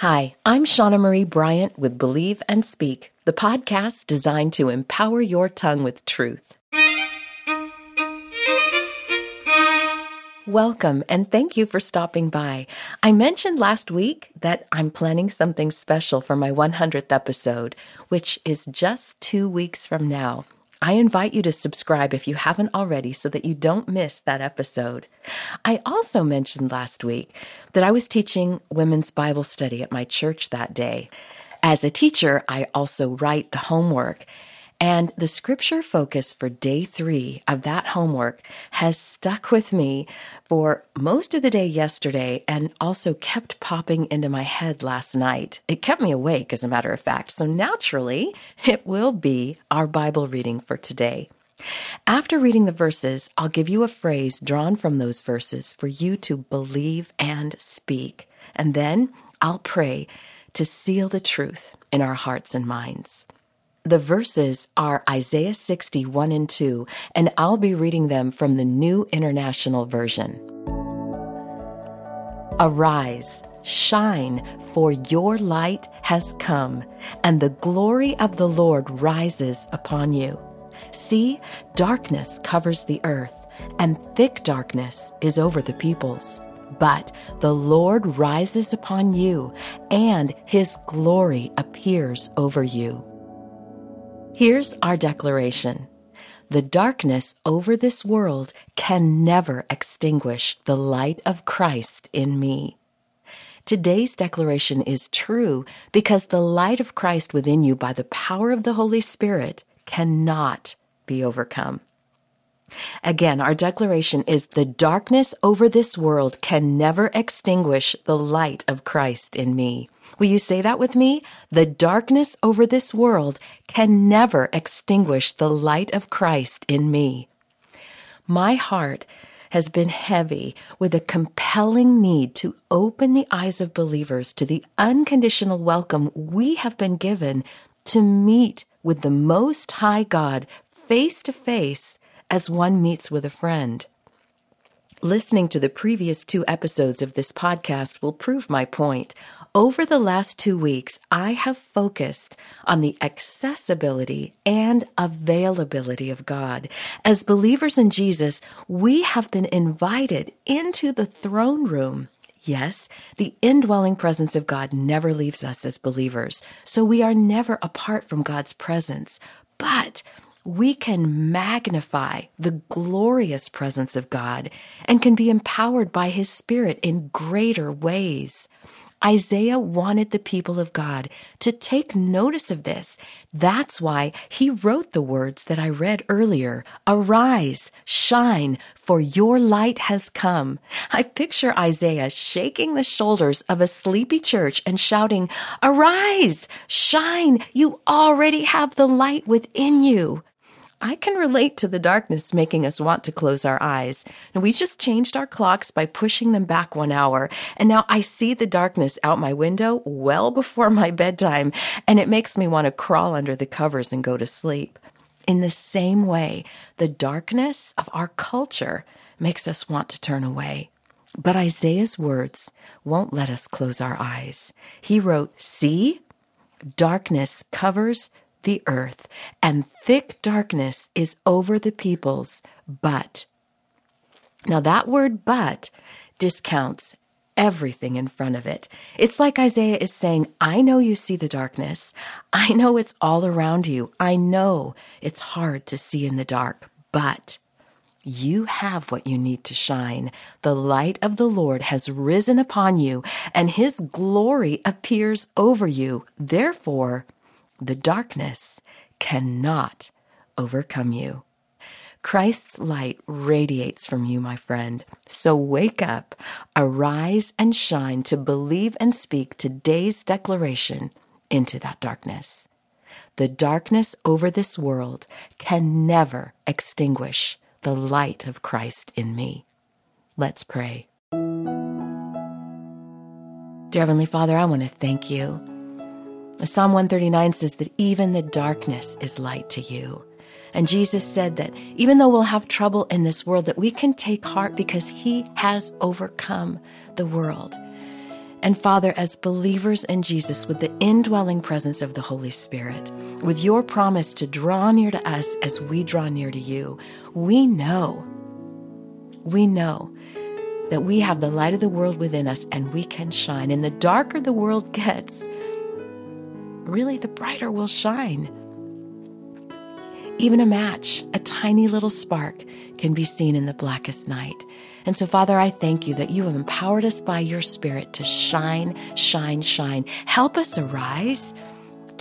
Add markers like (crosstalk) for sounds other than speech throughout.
Hi, I'm Shauna Marie Bryant with Believe and Speak, the podcast designed to empower your tongue with truth. Welcome and thank you for stopping by. I mentioned last week that I'm planning something special for my 100th episode, which is just two weeks from now. I invite you to subscribe if you haven't already so that you don't miss that episode. I also mentioned last week that I was teaching women's Bible study at my church that day. As a teacher, I also write the homework. And the scripture focus for day three of that homework has stuck with me for most of the day yesterday and also kept popping into my head last night. It kept me awake, as a matter of fact. So naturally, it will be our Bible reading for today. After reading the verses, I'll give you a phrase drawn from those verses for you to believe and speak. And then I'll pray to seal the truth in our hearts and minds. The verses are Isaiah 61 and 2, and I'll be reading them from the New International Version. Arise, shine, for your light has come, and the glory of the Lord rises upon you. See, darkness covers the earth, and thick darkness is over the peoples. But the Lord rises upon you, and his glory appears over you. Here's our declaration The darkness over this world can never extinguish the light of Christ in me. Today's declaration is true because the light of Christ within you by the power of the Holy Spirit cannot be overcome. Again, our declaration is the darkness over this world can never extinguish the light of Christ in me. Will you say that with me? The darkness over this world can never extinguish the light of Christ in me. My heart has been heavy with a compelling need to open the eyes of believers to the unconditional welcome we have been given to meet with the Most High God face to face as one meets with a friend. Listening to the previous two episodes of this podcast will prove my point. Over the last two weeks, I have focused on the accessibility and availability of God. As believers in Jesus, we have been invited into the throne room. Yes, the indwelling presence of God never leaves us as believers, so we are never apart from God's presence. But we can magnify the glorious presence of God and can be empowered by His Spirit in greater ways. Isaiah wanted the people of God to take notice of this. That's why he wrote the words that I read earlier Arise, shine, for your light has come. I picture Isaiah shaking the shoulders of a sleepy church and shouting, Arise, shine, you already have the light within you. I can relate to the darkness making us want to close our eyes. And we just changed our clocks by pushing them back one hour. And now I see the darkness out my window well before my bedtime, and it makes me want to crawl under the covers and go to sleep. In the same way, the darkness of our culture makes us want to turn away. But Isaiah's words won't let us close our eyes. He wrote, See, darkness covers the earth, and thick darkness is over the peoples, but. Now, that word but discounts everything in front of it. It's like Isaiah is saying, I know you see the darkness. I know it's all around you. I know it's hard to see in the dark, but you have what you need to shine. The light of the Lord has risen upon you, and his glory appears over you. Therefore, the darkness cannot overcome you. Christ's light radiates from you, my friend. So wake up, arise, and shine to believe and speak today's declaration into that darkness. The darkness over this world can never extinguish the light of Christ in me. Let's pray. Dear Heavenly Father, I want to thank you Psalm 139 says that even the darkness is light to you. And Jesus said that even though we'll have trouble in this world, that we can take heart because he has overcome the world. And Father, as believers in Jesus, with the indwelling presence of the Holy Spirit, with your promise to draw near to us as we draw near to you, we know, we know that we have the light of the world within us and we can shine. And the darker the world gets, really the brighter we'll shine. Even a match, a tiny little spark, can be seen in the blackest night. And so, Father, I thank you that you have empowered us by your Spirit to shine, shine, shine. Help us arise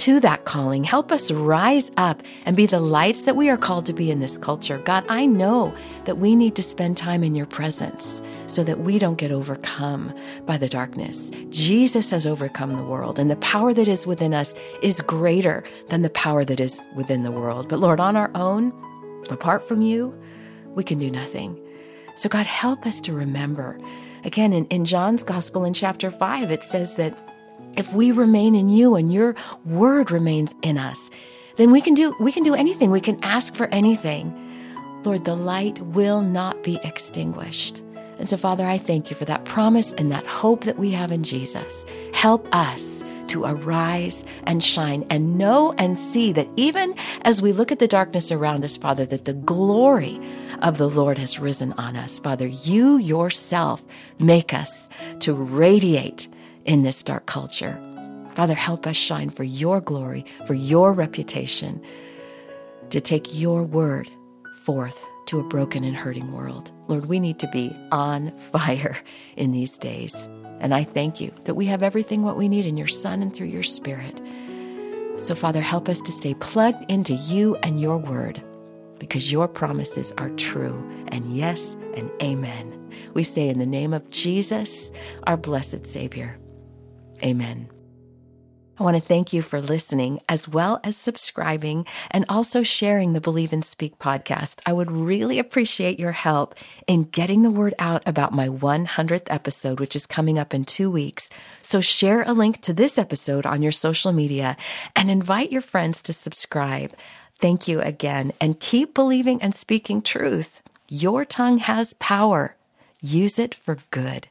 to that calling. Help us rise up and be the lights that we are called to be in this culture. God, I know that we need to spend time in your presence so that we don't get overcome by the darkness. Jesus has overcome the world, and the power that is within us is greater than the power that is within the world. But Lord, on our own, apart from you, we can do nothing. So, God, help us to remember. Again, in, in John's Gospel in chapter 5, it says that if we remain in you and your word remains in us, then we can do we can do anything. We can ask for anything. Lord, the light will not be extinguished. And so, Father, I thank you for that promise and that hope that we have in Jesus. Help us to arise and shine and know and see that even as we look at the darkness around us, Father, that the glory of the Lord has risen on us. Father, you yourself make us to radiate in this dark culture. Father, help us shine for your glory, for your reputation, to take your word forth to a broken and hurting world. Lord, we need to be on (laughs) fire in these days. And I thank you that we have everything what we need in your Son and through your Spirit. So, Father, help us to stay plugged into you and your word because your promises are true and yes and amen. We say in the name of Jesus, our blessed Savior. Amen. I want to thank you for listening as well as subscribing and also sharing the Believe and Speak podcast. I would really appreciate your help in getting the word out about my 100th episode, which is coming up in two weeks. So share a link to this episode on your social media and invite your friends to subscribe. Thank you again and keep believing and speaking truth. Your tongue has power. Use it for good.